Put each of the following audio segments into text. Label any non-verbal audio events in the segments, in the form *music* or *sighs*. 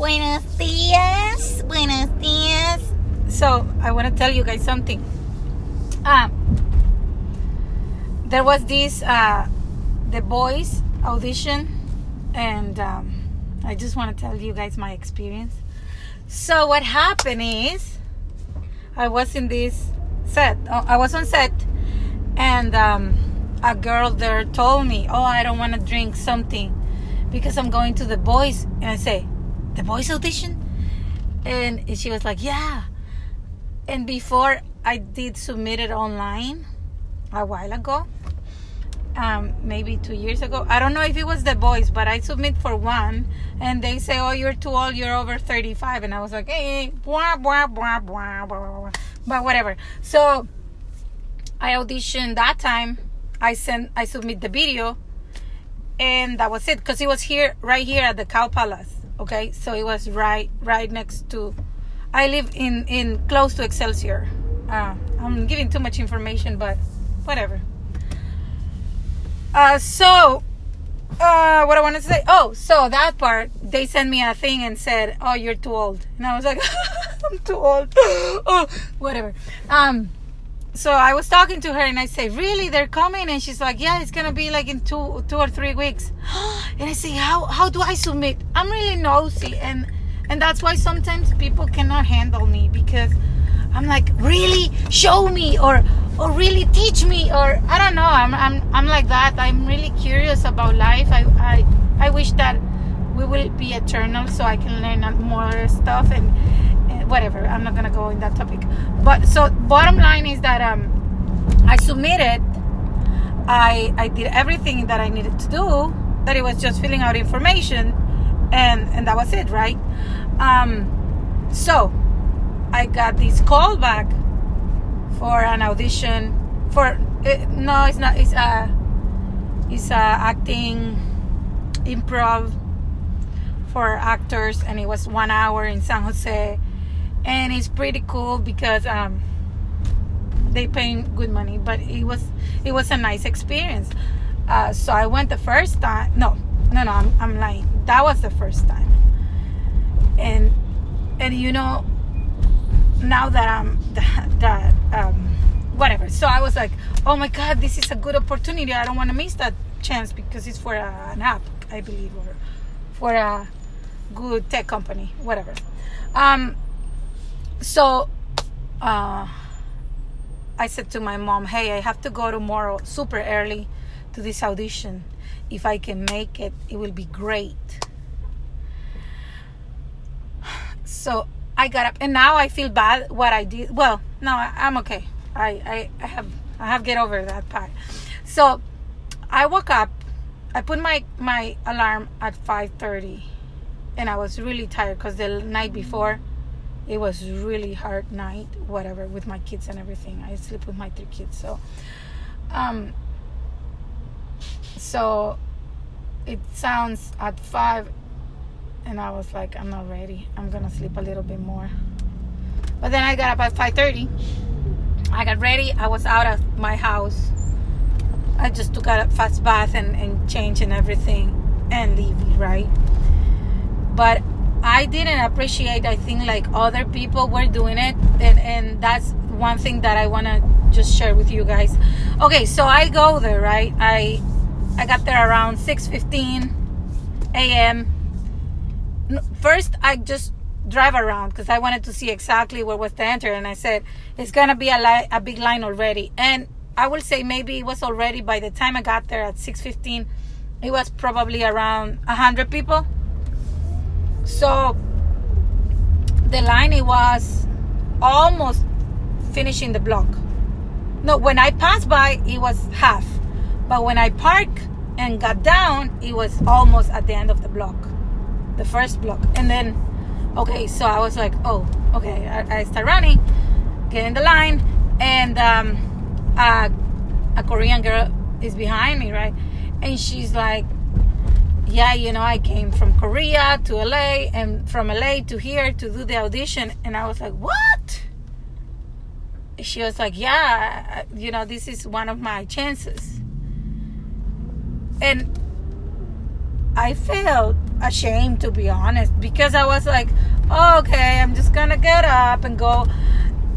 Buenos dias. Buenos dias. So, I want to tell you guys something. Um, there was this uh, The Voice audition, and um, I just want to tell you guys my experience. So, what happened is, I was in this set. oh, I was on set, and um, a girl there told me, "Oh, I don't want to drink something because I'm going to The Voice," and I say, "The Voice audition," and she was like, "Yeah." And before I did submit it online a while ago, um, maybe two years ago. I don't know if it was the Voice, but I submit for one, and they say, "Oh, you're too old. You're over 35," and I was like, "Hey, blah blah blah blah blah,", blah. but whatever. So I auditioned that time. I sent, I submit the video, and that was it. Because it was here, right here at the Cow Palace. Okay, so it was right, right next to. I live in in close to Excelsior. Uh, I'm giving too much information, but whatever. Uh, so, uh, what I wanted to say. Oh, so that part, they sent me a thing and said, "Oh, you're too old," and I was like, *laughs* "I'm too old." *gasps* oh, whatever. Um, so I was talking to her and I say, "Really? They're coming?" And she's like, "Yeah, it's gonna be like in two, two or three weeks." *gasps* and I say, "How, how do I submit?" I'm really nosy, and and that's why sometimes people cannot handle me because I'm like, "Really? Show me," or or really teach me, or I don't know. I'm I'm I'm like that. I'm really curious about life. I I I wish that we will be eternal so I can learn more stuff and whatever. I'm not gonna go in that topic. But so bottom line is that um, I submitted. I I did everything that I needed to do. That it was just filling out information, and and that was it, right? Um, so I got this call back for an audition for uh, no, it's not. It's a it's a acting improv for actors and it was one hour in San Jose and it's pretty cool because um, they pay good money but it was it was a nice experience. Uh, so I went the first time no no no I'm, I'm lying. That was the first time. And and you know now that I'm *laughs* that, that um, whatever. So I was like oh my god this is a good opportunity. I don't want to miss that chance because it's for an app I believe or for a good tech company, whatever. Um, so uh, I said to my mom, "Hey, I have to go tomorrow super early to this audition. If I can make it, it will be great." So I got up, and now I feel bad what I did. Well, no, I'm okay. I, I I have I have get over that part. So I woke up. I put my my alarm at 5:30 and I was really tired because the night before it was really hard night whatever with my kids and everything. I sleep with my three kids so um so it sounds at 5 and I was like I'm not ready. I'm gonna sleep a little bit more. But then I got up at 5:30 I got ready. I was out of my house. I just took a fast bath and, and change and everything and leave right? But I didn't appreciate I think like other people were doing it and and that's one thing that I want to just share with you guys. Okay so I go there right? I I got there around 6:15 a.m. first I just drive around because I wanted to see exactly where was the enter and I said it's gonna be a, li- a big line already. And I will say maybe it was already by the time I got there at 6:15 it was probably around 100 people so the line it was almost finishing the block. No, when I passed by, it was half. But when I parked and got down, it was almost at the end of the block, the first block. And then, okay, so I was like, oh, okay. I, I start running, get in the line, and um, a, a Korean girl is behind me, right? And she's like, yeah, you know, I came from Korea to LA and from LA to here to do the audition. And I was like, what? She was like, yeah, you know, this is one of my chances. And I felt ashamed to be honest because I was like, oh, okay, I'm just gonna get up and go.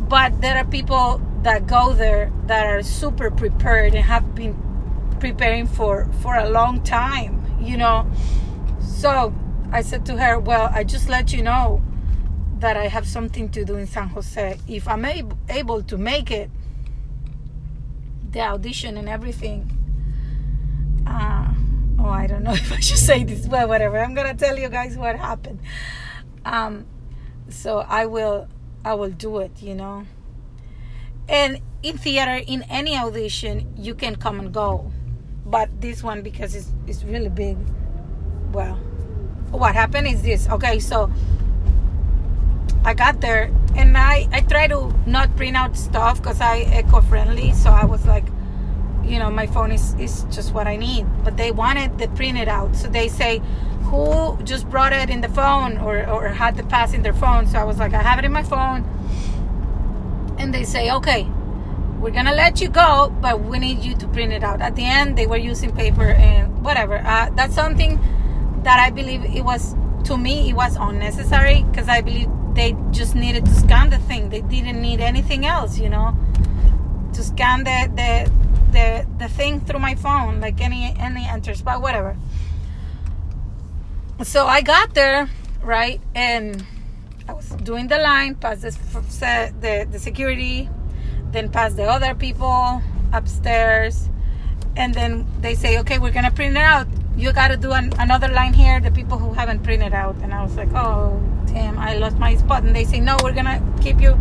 But there are people that go there that are super prepared and have been preparing for for a long time, you know. So I said to her, well, I just let you know that I have something to do in San Jose. If I'm able, able to make it, the audition and everything. Uh, oh, I don't know *laughs* if I should say this. Well, whatever. I'm gonna tell you guys what happened. Um, so I will, I will do it. You know. And in theater, in any audition, you can come and go, but this one because it's it's really big. Well, what happened is this. Okay, so I got there and I, I try to not print out stuff because I eco friendly. So I was like, you know, my phone is, is just what I need. But they wanted the printed out. So they say, who just brought it in the phone or, or had the pass in their phone? So I was like, I have it in my phone. And they say, okay, we're to let you go, but we need you to print it out. At the end, they were using paper and whatever. Uh, that's something that I believe it was, to me, it was unnecessary because I believe they just needed to scan the thing. They didn't need anything else, you know, to scan the the the, the thing through my phone, like any any enters, but whatever. So I got there, right, and I was doing the line, past the the, the security, then pass the other people upstairs, and then they say, okay, we're gonna print it out. You got to do an, another line here. The people who haven't printed out, and I was like, oh damn, I lost my spot. And they say, no, we're gonna keep you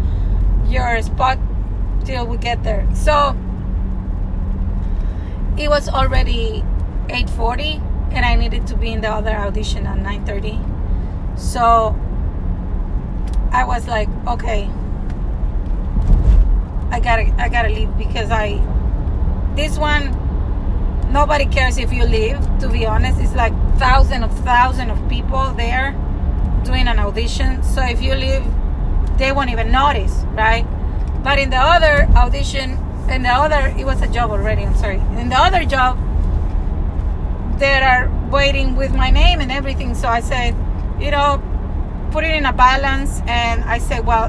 your spot till we get there. So it was already 8:40, and I needed to be in the other audition at 9:30. So I was like, okay, I gotta, I gotta leave because I, this one, nobody cares if you leave. To be honest, it's like thousands of thousands of people there doing an audition. So if you leave, they won't even notice, right? But in the other audition, in the other, it was a job already. I'm sorry. In the other job, they are waiting with my name and everything. So I said, you know, put it in a balance. And I said, well,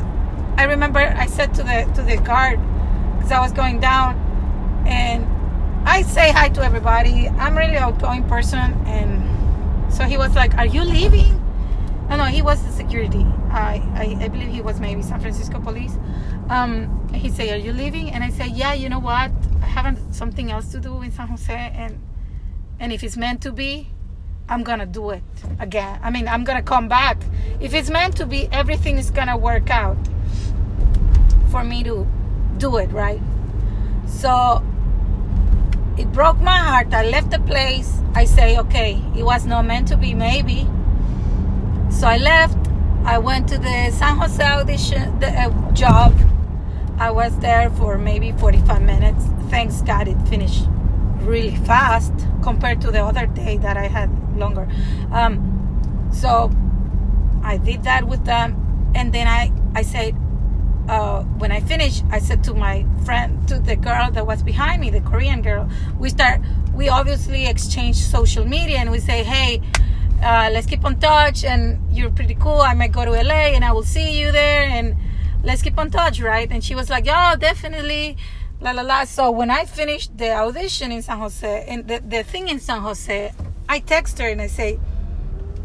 I remember I said to the to the guard because I was going down, and I say hi to everybody. I'm really outgoing person, and so he was like, "Are you leaving?" No, no, he was the security. I, I, I believe he was maybe San Francisco police. Um, he said, "Are you leaving?" And I said, "Yeah, you know what? I have something else to do in San Jose, and and if it's meant to be, I'm gonna do it again. I mean, I'm gonna come back. If it's meant to be, everything is gonna work out for me to do it right. So it broke my heart. I left the place. I say, okay, it was not meant to be, maybe." So I left. I went to the San Jose audition the, uh, job. I was there for maybe 45 minutes. Thanks God it finished really fast compared to the other day that I had longer. Um, so I did that with them, and then I I said uh, when I finished, I said to my friend, to the girl that was behind me, the Korean girl, we start, we obviously exchange social media and we say, hey, uh, let's keep on touch and you're pretty cool. I might go to la and i will see you there and let's keep on touch right? And she was like oh definitely. La la la. So when i finished the audition in san jose and the, the thing in san jose i text her and i say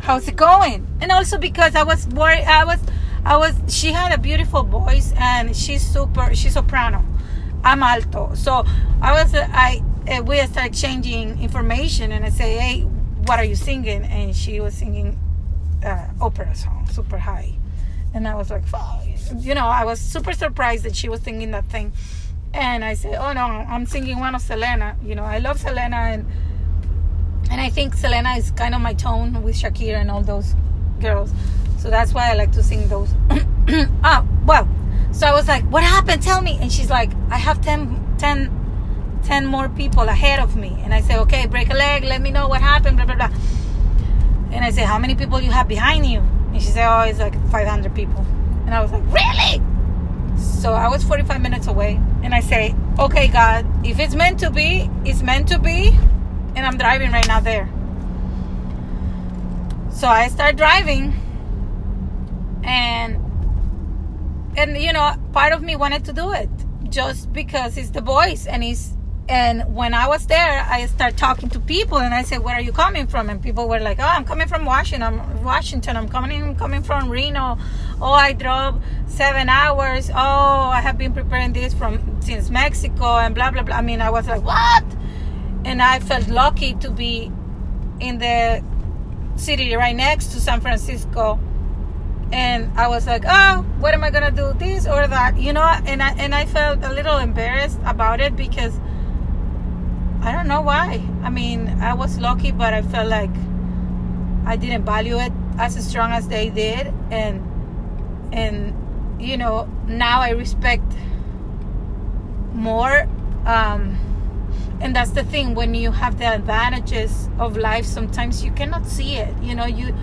how's it going? And also because i was worried i was i was she had a beautiful voice and she's super she's soprano i'm alto so i was i uh, we started exchanging information and i say hey what are you singing? And she was singing uh, opera song, super high. And I was like, oh, you know, I was super surprised that she was singing that thing. And I said, oh no, I'm singing one of Selena. You know, I love Selena, and and I think Selena is kind of my tone with Shakira and all those girls. So that's why I like to sing those. *coughs* ah, well, so I was like, what happened? Tell me. And she's like, I have 10, 10 10 more people ahead of me. And I say, okay, break a leg, let me know what happened, blah, blah, blah. And I say, how many people you have behind you? And she said, oh, it's like 500 people. And I was like, really? So I was 45 minutes away. And I say, okay, God, if it's meant to be, it's meant to be. And I'm driving right now there. So I start driving, and and you know, part of me wanted to do it just because it's the Voice and it's and when I was there, I start talking to people, and I said, "Where are you coming from?" And people were like, "Oh, I'm coming from Washington. I'm Washington. I'm coming I'm coming from Reno. Oh, I drove seven hours. Oh, I have been preparing this from since Mexico, and blah blah blah." I mean, I was like, "What?" And I felt lucky to be in the city right next to San Francisco. And I was like, "Oh, what am I gonna do? This or that?" You know, and I and I felt a little embarrassed about it because I don't know why. I mean, I was lucky, but I felt like I didn't value it as strong as they did, and and you know now I respect more. Um, and that's the thing when you have the advantages of life. Sometimes you cannot see it. You know, you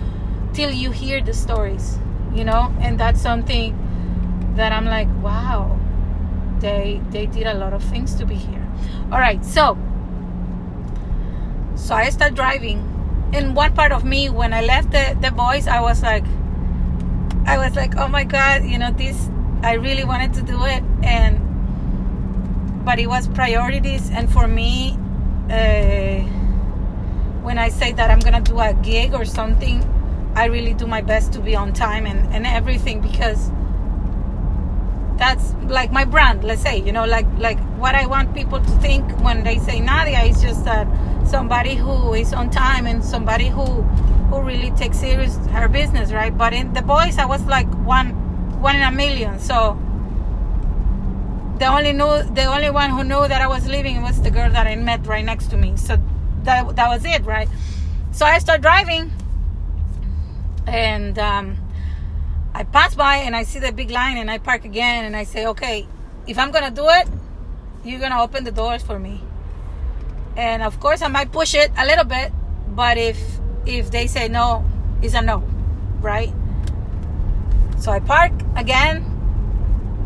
till you hear the stories. You know, and that's something that I'm like, wow, they they did a lot of things to be here. All right, so so I start driving. In one part of me, when I left the, the Voice, I was like, I was like, oh my God, you know, this, I really wanted to do it. And, but it was priorities. And for me, uh, when I say that I'm to do a gig or something, I really do my best to be on time and, and everything because that's like my brand let's say you know like like what i want people to think when they say nadia is just that somebody who is on time and somebody who who really takes serious her business, right? But in the Voice, I was like one one in a million. So the only knew the only one who knew that I was leaving was the girl that I met right next to me. So that that was it, right? So I start driving, and um, I pass by and I see the big line, and I park again, and I say, okay, if I'm gonna do it, you're gonna open the doors for me and of course I might push it a little bit, but if if they say no, it's a no, right? So I park again.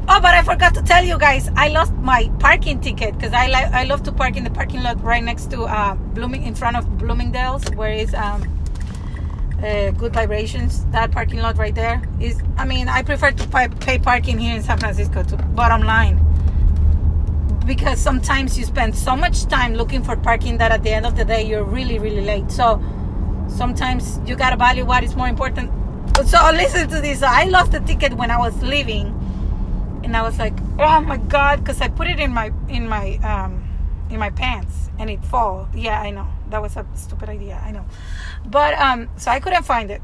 Oh, but I forgot to tell you guys, I lost my parking ticket because I like I love to park in the parking lot right next to uh, Blooming in front of Bloomingdale's, where is um, uh, Good Vibrations. That parking lot right there is. I mean, I prefer to pay, parking here in San Francisco. To bottom line, because sometimes you spend so much time looking for parking that at the end of the day you're really really late so sometimes you gotta value what is more important so listen to this i lost the ticket when i was leaving and i was like oh my god because i put it in my in my um in my pants and it fall yeah i know that was a stupid idea i know but um so i couldn't find it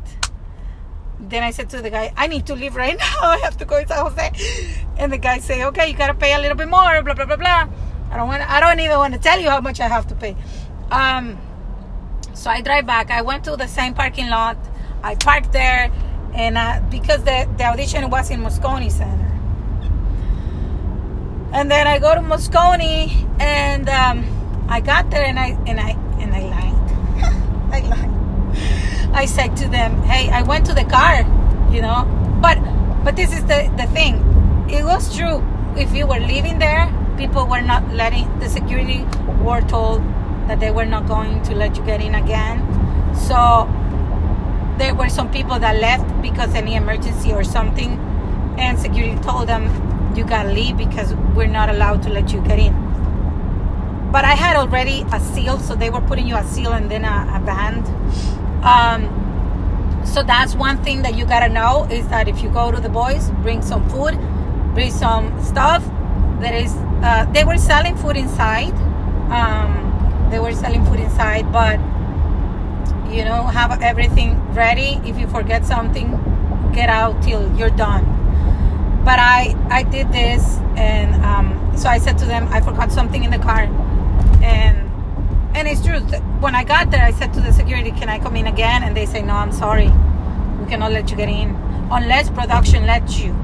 then I said to the guy, I need to leave right *laughs* now. I have to go to San Jose. And the guy say, okay, you gotta pay a little bit more, blah blah blah blah. I don't want. I don't even want to tell you how much I have to pay. Um, so I drive back. I went to the same parking lot. I parked there, and uh, because the the audition was in Moscone Center. And then I go to Moscone, and um, I got there, and I and I and I lied. I lied. I said to them, "Hey, I went to the car, you know." But but this is the the thing. It was true. If you were living there, people were not letting the security were told that they were not going to let you get in again. So there were some people that left because any emergency or something, and security told them you gotta leave because we're not allowed to let you get in. But I had already a seal, so they were putting you a seal and then a, a band um, so that's one thing that you gotta know is that if you go to the Voice, bring some food, bring some stuff. There is uh, they were selling food inside. Um, they were selling food inside, but you know have everything ready. If you forget something, get out till you're done. But I I did this, and um, so I said to them, I forgot something in the car, and and it's true. When I got there, I said to the security, "Can I come in again?" And they say, "No, I'm sorry, we cannot let you get in unless production lets you."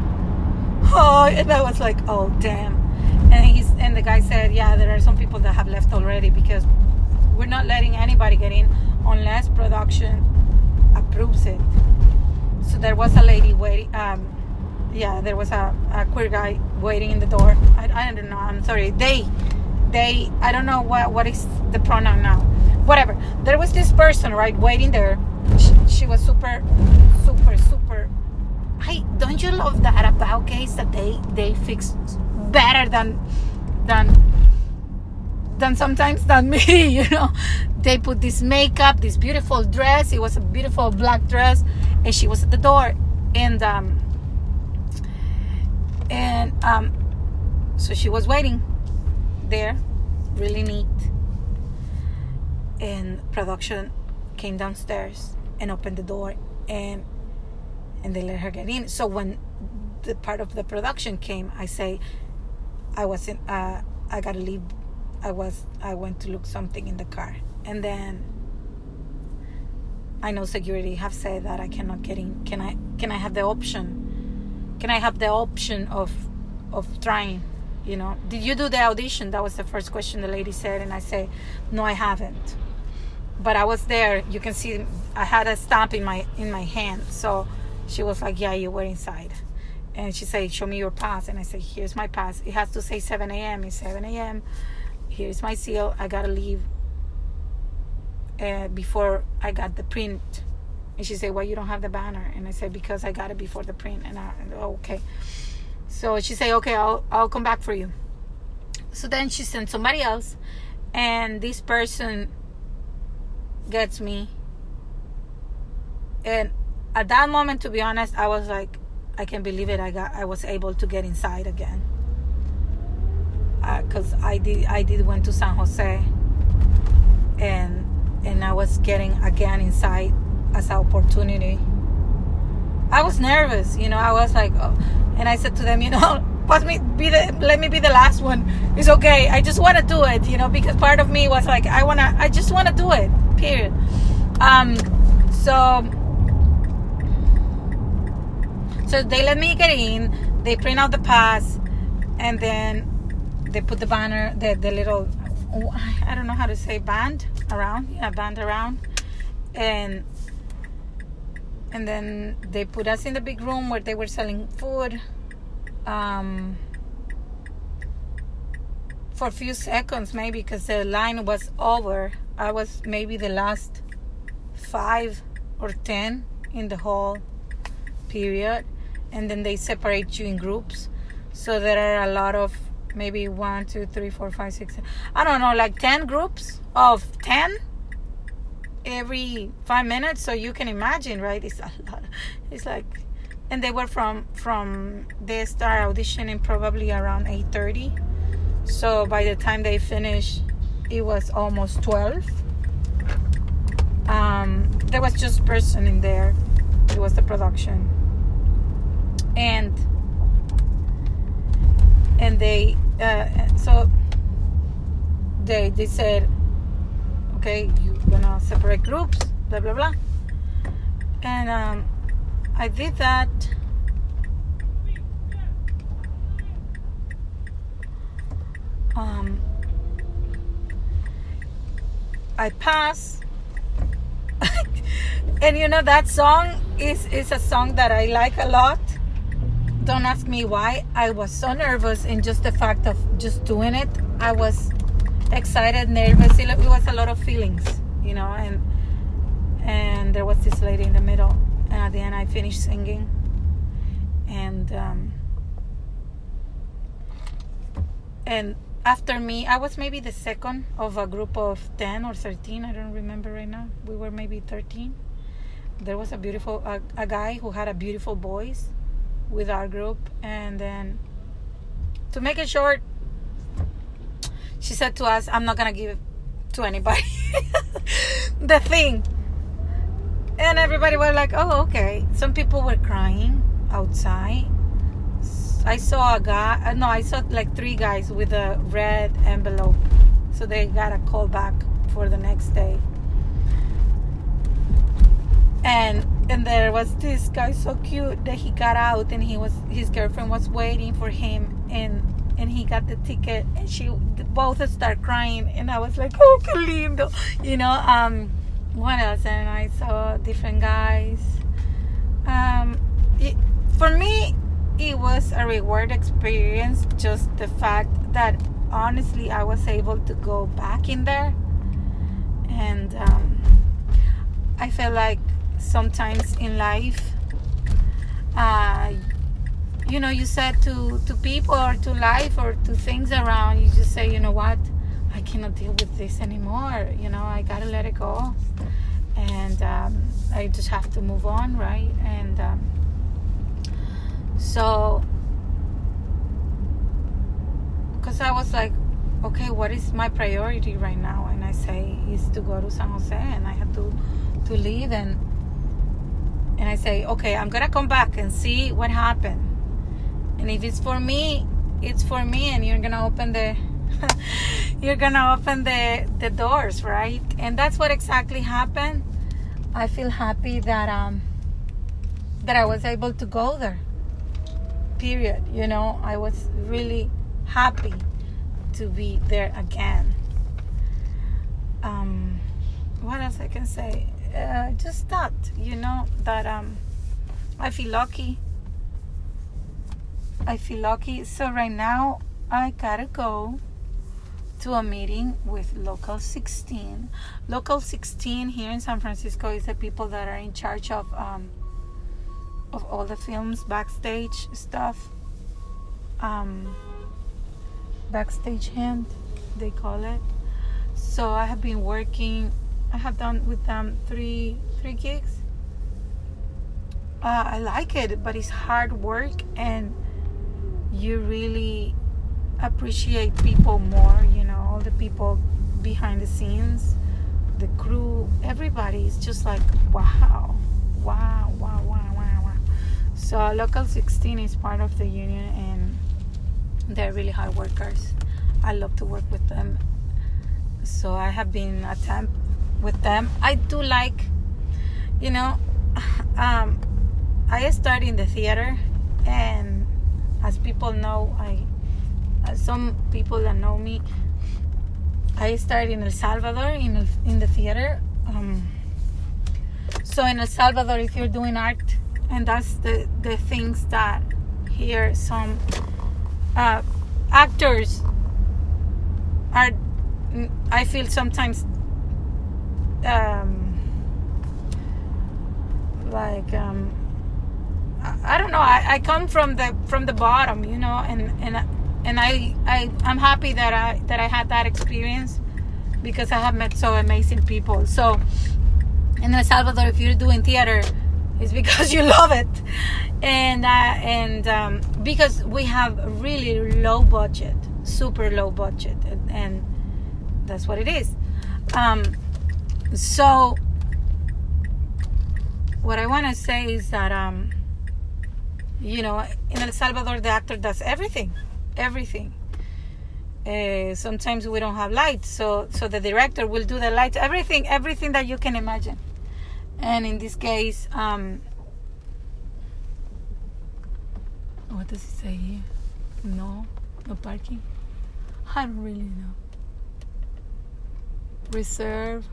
Oh, and I was like, "Oh, damn!" And he's and the guy said, "Yeah, there are some people that have left already because we're not letting anybody get in unless production approves it." So there was a lady waiting. Um, yeah, there was a, a queer guy waiting in the door. I, I don't know. I'm sorry. They they i don't know what what is the pronoun now whatever there was this person right waiting there she, she was super, super, super. Hey, don't you love that about gays that they they fix better than than than sometimes than *laughs* me, you know. They put this makeup, this beautiful dress. It was a beautiful black dress, and she was at the door, and um, and um, so she was waiting there, really neat. And production came downstairs and opened the door, and and they let her get in. So when the part of the production came, I say, I wasn't. Uh, I gotta leave. I was. I went to look something in the car, and then I know security have said that I cannot get in. Can I? Can I have the option? Can I have the option of of trying? You know, did you do the audition? That was the first question the lady said, and I say, no, I haven't. But I was there. You can see I had a stamp in my in my hand. So she was like, yeah, you were inside and she said, "Show me your pass." And I said, "Here's my pass. It has to say 7 a.m. It's 7 a.m. Here's my seal. I gotta leave uh, before I got the print." And she said, "Why you don't have the banner?" And I said, "Because I got it before the print." And I, oh, okay. So she said, "Okay, I'll I'll come back for you." So then she sent somebody else, and this person gets me. And at that moment, to be honest, I was like, I can't believe it. I got I was able to get inside again. Because uh, I did I did went to San Jose, and and I was getting again inside as an opportunity. I was nervous, you know. I was like, oh, and I said to them, you know, *laughs* let me be the let me be the last one. It's okay. I just want to do it, you know, because part of me was like, I wanna, I just want to do it. Period. Um, so so they let me get in. They print out the pass, and then they put the banner, the the little, I don't know how to say band around, yeah, band around, and and then they put us in the big room where they were selling food. Um, for a few seconds, maybe because the line was over. I was maybe the last five or ten in the whole period and then they separate you in groups. So there are a lot of maybe one, two, three, four, five, six, I don't know, like 10 groups of 10 every five minutes. So you can imagine, right? It's a lot. It's like, and they were from, from, they start auditioning probably around 8.30. So by the time they finished, it was almost 12. Um, there was just person in there. It was the production and and they uh, so they they said okay separate groups blah blah blah and um, i did that um, i pass *laughs* and you know that song is is a song that i like a lot don't ask me why. I was so nervous in just the fact of just doing it. I was excited, nervous. It was a lot of feelings, you know. And and there was this lady in the middle, and at the end, I finished singing. And um, and after me, I was maybe the second of a group of ten or thirteen. I don't remember right now. We were maybe thirteen. There was a beautiful a, a guy who had a beautiful voice with our group and then to make it short she said to us i'm not gonna give to anybody. *laughs* The thing. And everybody was like oh okay. Some people were crying outside. I saw a guy uh, no i saw like three guys with a red envelope. So they got a call back for the next day. And and there was this guy so cute that he got out and he was his girlfriend was waiting for him and and he got the ticket and she both start crying and I was like oh que lindo. You know um what else and I saw different guys. Um it, for me it was a reward experience just the fact that honestly I was able to go back in there. And um I felt like sometimes in life, uh, you know, you said to to people or to life or to things around, you just say, you know what, I cannot deal with this anymore. You know, I gotta let it go, and um, I just have to move on, right? And um, so, because I was like, okay, what is my priority right now? And I say is to go to San Jose, and I have to to leave and and I say, okay, I'm gonna come back and see what happened. And if it's for me, it's for me, and you're gonna open the *laughs* you're gonna open the the doors, right? And that's what exactly happened. I feel happy that um that I was able to go there. Period. You know, I was really happy to be there again. Um, what else I can say? Uh, just that, you know, that um, I feel lucky. I feel lucky. So right now, I gotta go to a meeting with Local 16. Local 16 here in San Francisco is the people that are in charge of um, of all the films, backstage stuff. Um, backstage hand, they call it. So I have been working. I have done with them three three gigs. Uh, I like it, but it's hard work, and you really appreciate people more. You know, all the people behind the scenes, the crew, everybody is just like wow, wow, wow, wow, wow, wow. So Local 16 is part of the union, and they're really hard workers. I love to work with them. So I have been a temp with them. I do like, you know, *sighs* um, I started in the theater, and as people know, I some people that know me, I started in El Salvador in el, in the theater. Um, so in El Salvador, if you're doing art, and that's the the things that here some uh, actors are i feel sometimes um, like um, I, don't know I, I come from the from the bottom you know and and and I, I i'm happy that i that i had that experience because i have met so amazing people. So in el salvador if you're doing theater it's because you *laughs* love it. And uh, and um, because we have really low budget super low budget and, and that's what it is. Um, so what i want to say is that um, you know in el salvador the actor does everything everything. Uh, sometimes we don't have light so so the director will do the light everything everything that you can imagine. And in this case um, what does it say here? No no parking. I don't really know. Reserve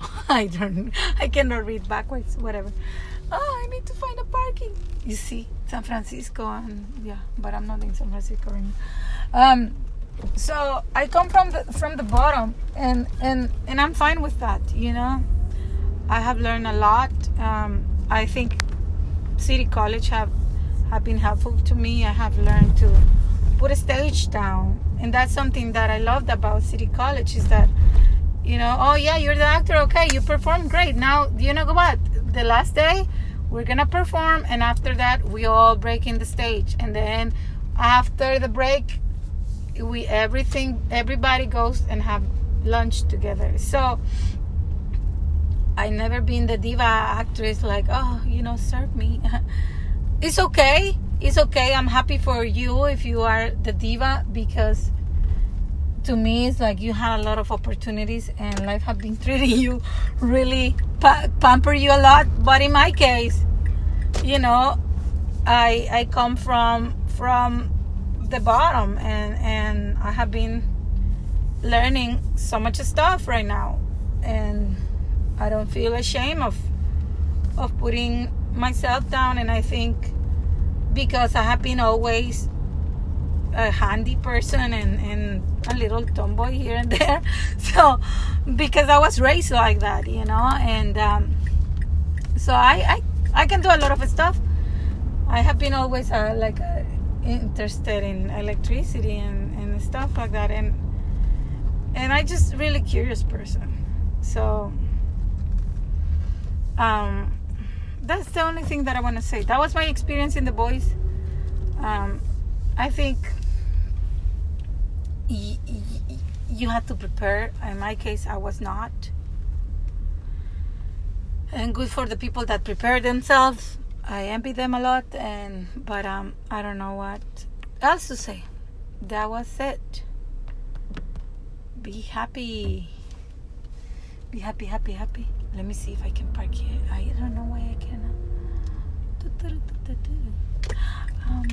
*laughs* i don't i cannot read backwards whatever oh i need to find a parking you see san francisco and yeah but i'm not in san francisco now um so I come from the from the bottom, and and and I'm fine with that. You know, I have learned a lot. Um, I think City College have have been helpful to me. I have learned to put a stage down, and that's something that I loved about City College is that you know, oh yeah, you're the actor. Okay, you performed great. Now you know what? The last day we're gonna perform, and after that we all break in the stage, and then after the break we everything everybody goes and have lunch together so i never been the diva actress like oh you know serve me *laughs* it's okay it's okay i'm happy for you if you are the diva because to me it's like you had a lot of opportunities and life have been treating you really pa- pamper you a lot. But in my case you know i i come from from the bottom and and I have been learning so much stuff right now. And I don't feel ashamed of of putting myself down. And I think because I have been always a handy person and, and a little tomboy here and there. *laughs* So, because I was raised like that, you know, and um, so I, I I can do a lot of stuff. I have been always uh, like uh, interested in electricity and, and stuff like that, and and I just really curious person. So um, that's the only thing that I want to say. That was my experience in the Voice. Um, I think you had to prepare. In my case, I was not. And good for the people that prepare themselves. I envy them a lot, and but um, I don't know what else to say. That was it. Be happy. Be happy, happy, happy. Let me see if I can park here. I don't know why I cannot. Um,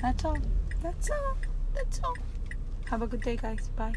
that's all. That's all. That's all. Have a good day, guys. Bye.